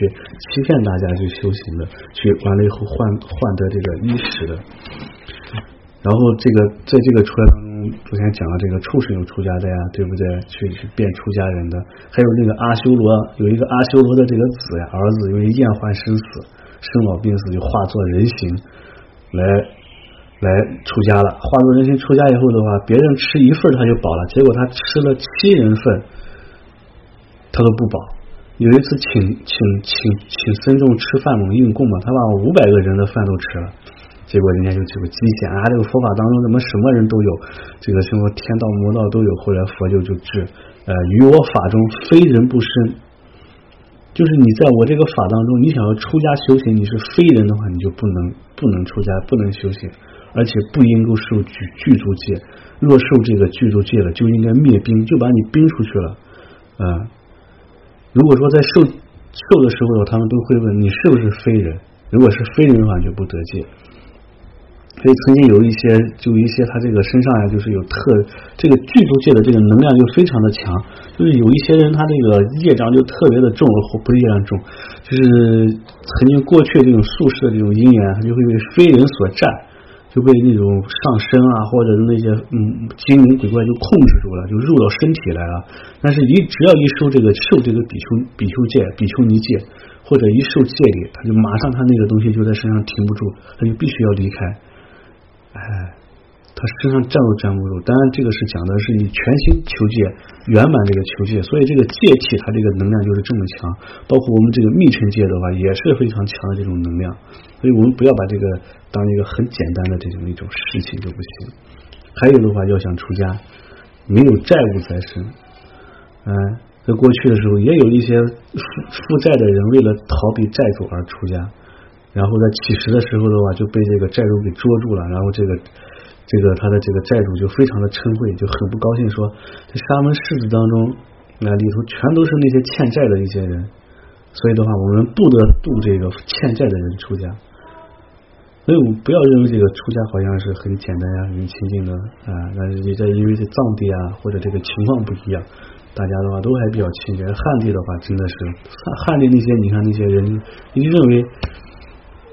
去欺骗大家去修行的，去完了以后换换得这个衣食的。然后这个在这个出来当中，昨天讲了这个畜生有出家的呀，对不对？去去变出家人的，还有那个阿修罗，有一个阿修罗的这个子呀，儿子因为厌患生死、生老病死，就化作人形来来出家了。化作人形出家以后的话，别人吃一份他就饱了，结果他吃了七人份，他都不饱。有一次请请请请僧众吃饭嘛，应供嘛，他把五百个人的饭都吃了。结果人家就这个极限啊！这个佛法当中怎么什么人都有？这个什么天道魔道都有。后来佛就就治，呃，于我法中非人不生。就是你在我这个法当中，你想要出家修行，你是非人的话，你就不能不能出家，不能修行，而且不应够受具具足戒。若受这个具足戒了，就应该灭兵，就把你兵出去了。啊，如果说在受受的时候，他们都会问你是不是非人？如果是非人的话，就不得戒。所以曾经有一些，就一些他这个身上呀，就是有特这个具足界的这个能量就非常的强，就是有一些人他这个业障就特别的重，或不是业障重，就是曾经过去这种宿世的这种因缘，他就会被非人所占，就被那种上身啊，或者是那些嗯精灵鬼怪就控制住了，就入到身体来了。但是，一只要一受这个受这个比丘比丘戒、比丘尼戒，或者一受戒律，他就马上他那个东西就在身上停不住，他就必须要离开。哎，他身上站都站不住。当然，这个是讲的是以全心求戒圆满这个求戒，所以这个戒体它这个能量就是这么强。包括我们这个密城戒的话，也是非常强的这种能量。所以我们不要把这个当一个很简单的这种一种事情就不行。还有的话，要想出家，没有债务在身。嗯，在过去的时候，也有一些负负债的人为了逃避债主而出家。然后在起食的时候的话，就被这个债主给捉住了。然后这个这个他的这个债主就非常的嗔恚，就很不高兴，说这沙门世子当中那里头全都是那些欠债的一些人，所以的话，我们不得度这个欠债的人出家。所以我们不要认为这个出家好像是很简单呀，很清净的啊。但是你在因为这藏地啊或者这个情况不一样，大家的话都还比较亲近。汉地的话真的是汉地那些，你看那些人，你认为。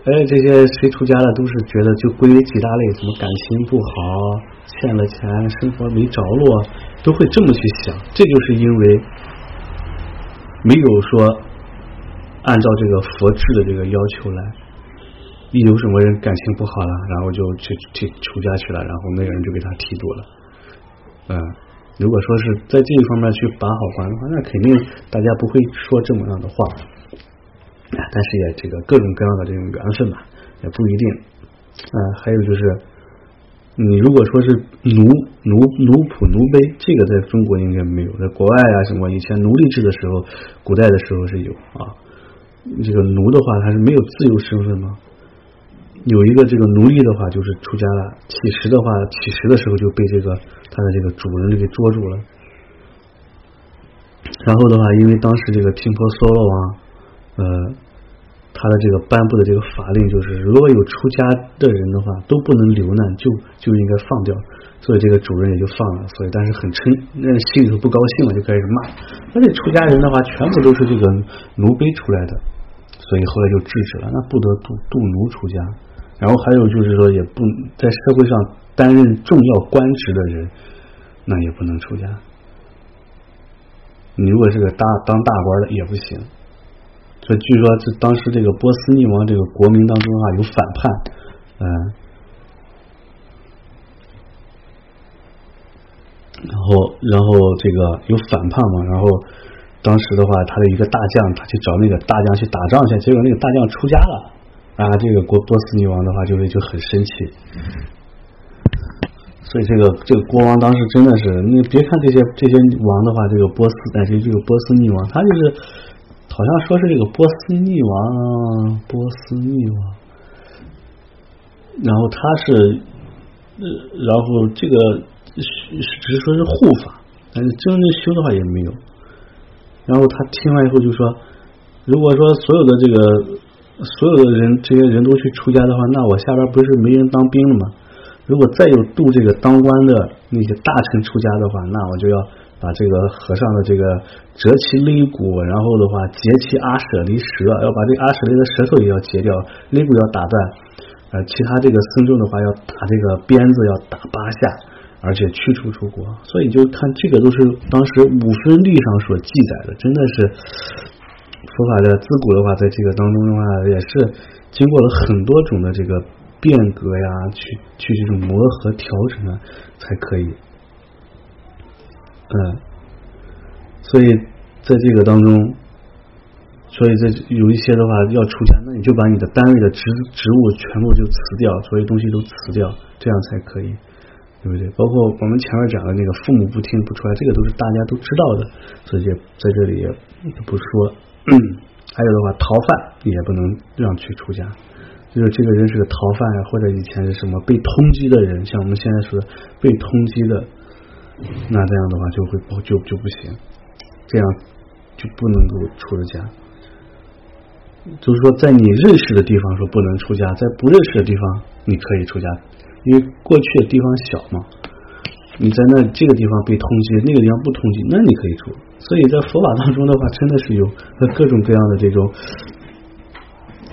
哎，这些谁出家了，都是觉得就归为几大类，什么感情不好、欠了钱、生活没着落，都会这么去想。这就是因为没有说按照这个佛制的这个要求来。一有什么人感情不好了，然后就去去出家去了，然后那个人就给他剃度了。嗯，如果说是在这一方面去把好关的话，那肯定大家不会说这么样的话。但是也这个各种各样的这种缘分嘛，也不一定。啊，还有就是，你如果说是奴奴奴仆奴卑，这个在中国应该没有，在国外啊什么以前奴隶制的时候，古代的时候是有啊。这个奴的话，他是没有自由身份吗？有一个这个奴隶的话，就是出家了，乞食的话，乞食的时候就被这个他的这个主人给捉住了。然后的话，因为当时这个听婆娑罗王。呃，他的这个颁布的这个法令就是，如果有出家的人的话，都不能留难，就就应该放掉。所以这个主人也就放了。所以，但是很嗔，那心里头不高兴了，就开始骂。那这出家人的话，全部都是这个奴婢出来的，所以后来就制止了，那不得度度奴出家。然后还有就是说，也不在社会上担任重要官职的人，那也不能出家。你如果是个大当大官的，也不行。据说这当时这个波斯匿王这个国民当中啊有反叛，嗯，然后然后这个有反叛嘛，然后当时的话他的一个大将他去找那个大将去打仗去，结果那个大将出家了啊，这个国波斯匿王的话就是就很生气，所以这个这个国王当时真的是你别看这些这些王的话，这个波斯但是这个波斯匿王他就是。好像说是这个波斯匿王，波斯匿王，然后他是，然后这个只是说是护法，但是真正修的话也没有。然后他听完以后就说，如果说所有的这个所有的人这些人都去出家的话，那我下边不是没人当兵了吗？如果再有渡这个当官的那些大臣出家的话，那我就要把这个和尚的这个折其肋骨，然后的话截其阿舍离舌，要把这阿舍离的舌头也要截掉，肋骨要打断，呃，其他这个僧众的话要打这个鞭子要打八下，而且驱除出国。所以就看这个都是当时五分律上所记载的，真的是佛法的自古的话，在这个当中的话也是经过了很多种的这个变革呀，去去这种磨合调整啊，才可以。嗯，所以在这个当中，所以这有一些的话要出家，那你就把你的单位的职职务全部就辞掉，所有东西都辞掉，这样才可以，对不对？包括我们前面讲的那个父母不听不出来，这个都是大家都知道的，所以也在这里也不说。还有的话，逃犯也不能让去出家，就是这个人是个逃犯，或者以前是什么被通缉的人，像我们现在说的被通缉的。那这样的话就会不就就不行，这样就不能够出了家。就是说，在你认识的地方说不能出家，在不认识的地方你可以出家，因为过去的地方小嘛。你在那这个地方被通缉，那个地方不通缉，那你可以出。所以在佛法当中的话，真的是有各种各样的这种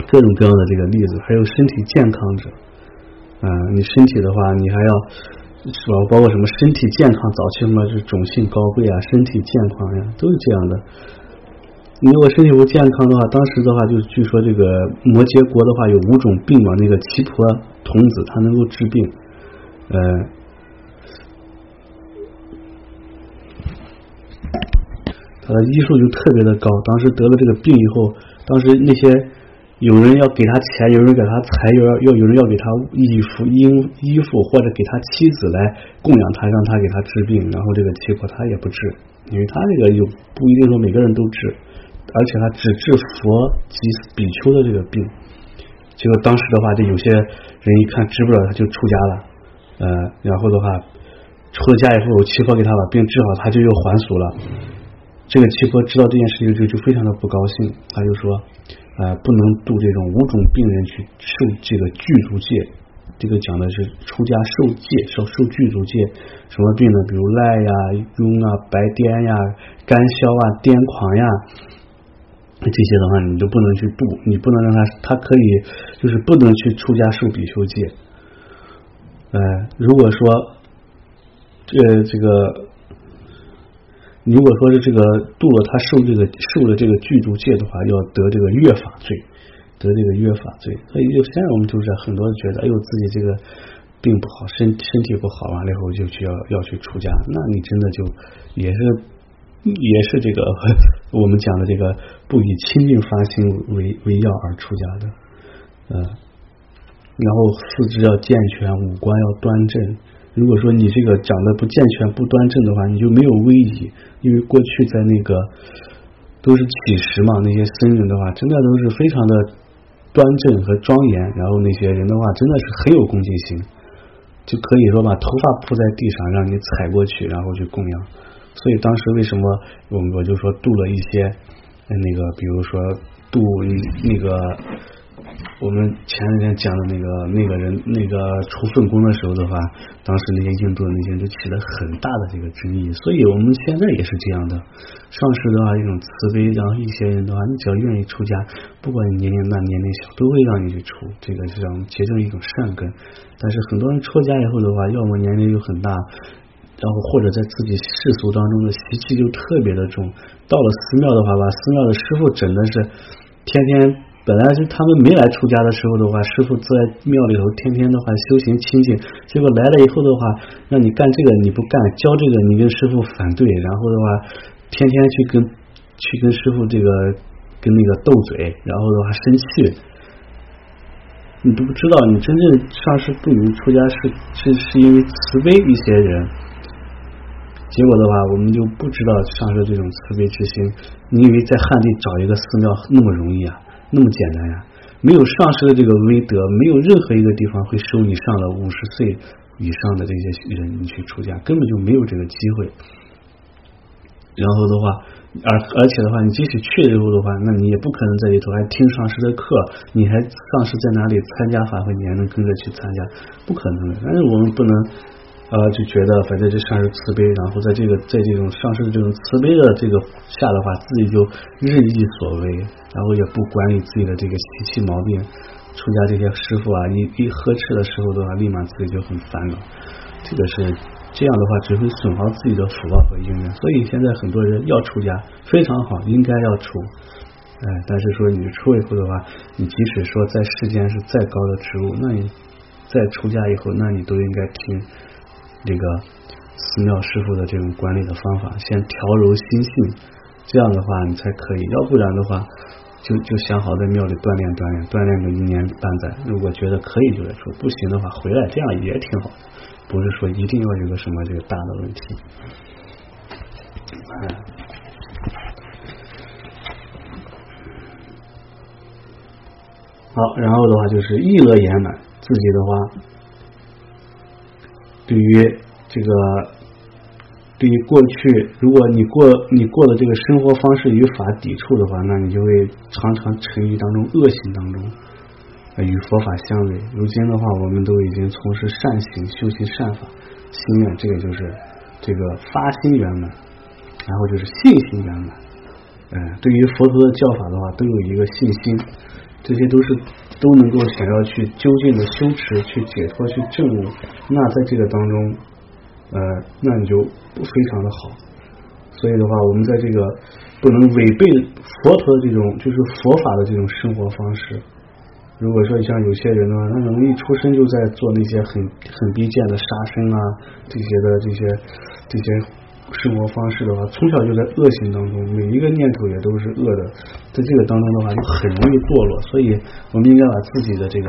各种各样的这个例子，还有身体健康者嗯，你身体的话，你还要。是吧？包括什么身体健康，早期什么是种姓高贵啊，身体健康呀，都是这样的。你如果身体不健康的话，当时的话就据说这个摩羯国的话有五种病嘛，那个奇婆童子他能够治病，呃，他的医术就特别的高。当时得了这个病以后，当时那些。有人要给他钱，有人给他财，有要要有人要给他衣服、衣衣服，或者给他妻子来供养他，让他给他治病。然后这个结果他也不治，因为他这个有不一定说每个人都治，而且他只治佛及比丘的这个病。结果当时的话，这有些人一看治不了，他就出家了。呃，然后的话，出了家以后，七婆给他把病治好，他就又还俗了。这个七婆知道这件事情就就非常的不高兴，他就说。呃，不能度这种五种病人去受这个具足戒，这个讲的是出家受戒，受受具足戒，什么病呢？比如赖呀、痈啊、白癫呀、肝消啊、癫狂呀，这些的话你都不能去度，你不能让他，他可以就是不能去出家受比丘戒。呃，如果说这这个。如果说是这个度了他受这个受了这个具足戒的话，要得这个越法罪，得这个越法罪。所以就现在我们就是很多人觉得，哎呦自己这个病不好，身身体不好，完了以后就去要要去出家，那你真的就也是也是这个 我们讲的这个不以清净发心为为要而出家的，嗯，然后四肢要健全，五官要端正。如果说你这个长得不健全、不端正的话，你就没有威仪。因为过去在那个都是乞食嘛，那些僧人的话，真的都是非常的端正和庄严。然后那些人的话，真的是很有恭敬心，就可以说把头发铺在地上，让你踩过去，然后去供养。所以当时为什么我我就说度了一些那个，比如说度那个。我们前两天讲的那个那个人那个出粪工的时候的话，当时那些印度的那些人就起了很大的这个争议，所以我们现在也是这样的。上师的话一种慈悲，然后一些人的话，你只要愿意出家，不管你年龄大年龄小，都会让你去出，这个是让结成一种善根。但是很多人出家以后的话，要么年龄又很大，然后或者在自己世俗当中的习气就特别的重，到了寺庙的话，把寺庙的师傅整的是天天。本来是他们没来出家的时候的话，师傅在庙里头天天的话修行清净，结果来了以后的话，让你干这个你不干，教这个你跟师傅反对，然后的话天天去跟去跟师傅这个跟那个斗嘴，然后的话生气，你都不知道你真正上师不你出家是是是因为慈悲一些人，结果的话我们就不知道上师这种慈悲之心，你以为在汉地找一个寺庙那么容易啊？那么简单呀，没有上师的这个威德，没有任何一个地方会收你上了五十岁以上的这些人你去出家，根本就没有这个机会。然后的话，而而且的话，你即使去了以后的话，那你也不可能在里头还听上师的课，你还上师在哪里参加法会，你还能跟着去参加？不可能的。但是我们不能呃，就觉得反正这上师慈悲，然后在这个在这种上师的这种慈悲的这个下的话，自己就任意所为，然后也不管理自己的这个习气毛病。出家这些师傅啊，一一呵斥的时候的话，立马自己就很烦恼。这个是这样的话，只会损耗自己的福报和因缘。所以现在很多人要出家，非常好，应该要出。哎，但是说你出以后的话，你即使说在世间是再高的职务，那你在出家以后，那你都应该听这个寺庙师傅的这种管理的方法，先调柔心性，这样的话你才可以。要不然的话，就就想好在庙里锻炼锻炼，锻炼个一年半载，如果觉得可以就来出，不行的话回来，这样也挺好的。不是说一定要有个什么这个大的问题。好，然后的话就是意乐圆满，自己的话，对于这个，对于过去，如果你过你过的这个生活方式与法抵触的话，那你就会常常沉于当中恶行当中，与佛法相违。如今的话，我们都已经从事善行，修行善法，心愿这个就是这个发心圆满，然后就是信心圆满。嗯，对于佛陀的教法的话，都有一个信心。这些都是都能够想要去究竟的修持、去解脱、去证悟，那在这个当中，呃，那你就非常的好。所以的话，我们在这个不能违背佛陀的这种就是佛法的这种生活方式。如果说像有些人的话，他可能一出生就在做那些很很低贱的杀生啊，这些的这些这些。生活方式的话，从小就在恶行当中，每一个念头也都是恶的，在这个当中的话，就很容易堕落。所以，我们应该把自己的这个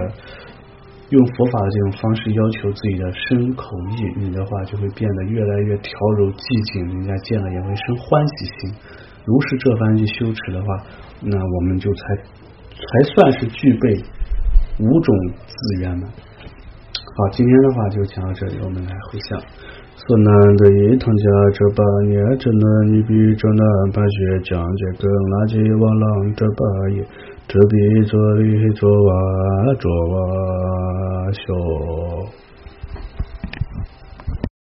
用佛法的这种方式要求自己的身口意，你的话就会变得越来越调柔寂静，人家见了也会生欢喜心。如是这般去修持的话，那我们就才才算是具备五种资源的。好，今天的话就讲到这里，我们来回想。所难得一堂家，这八年这难你比这难办学讲解更垃圾往浪这八页，这比这里做娃做哇修。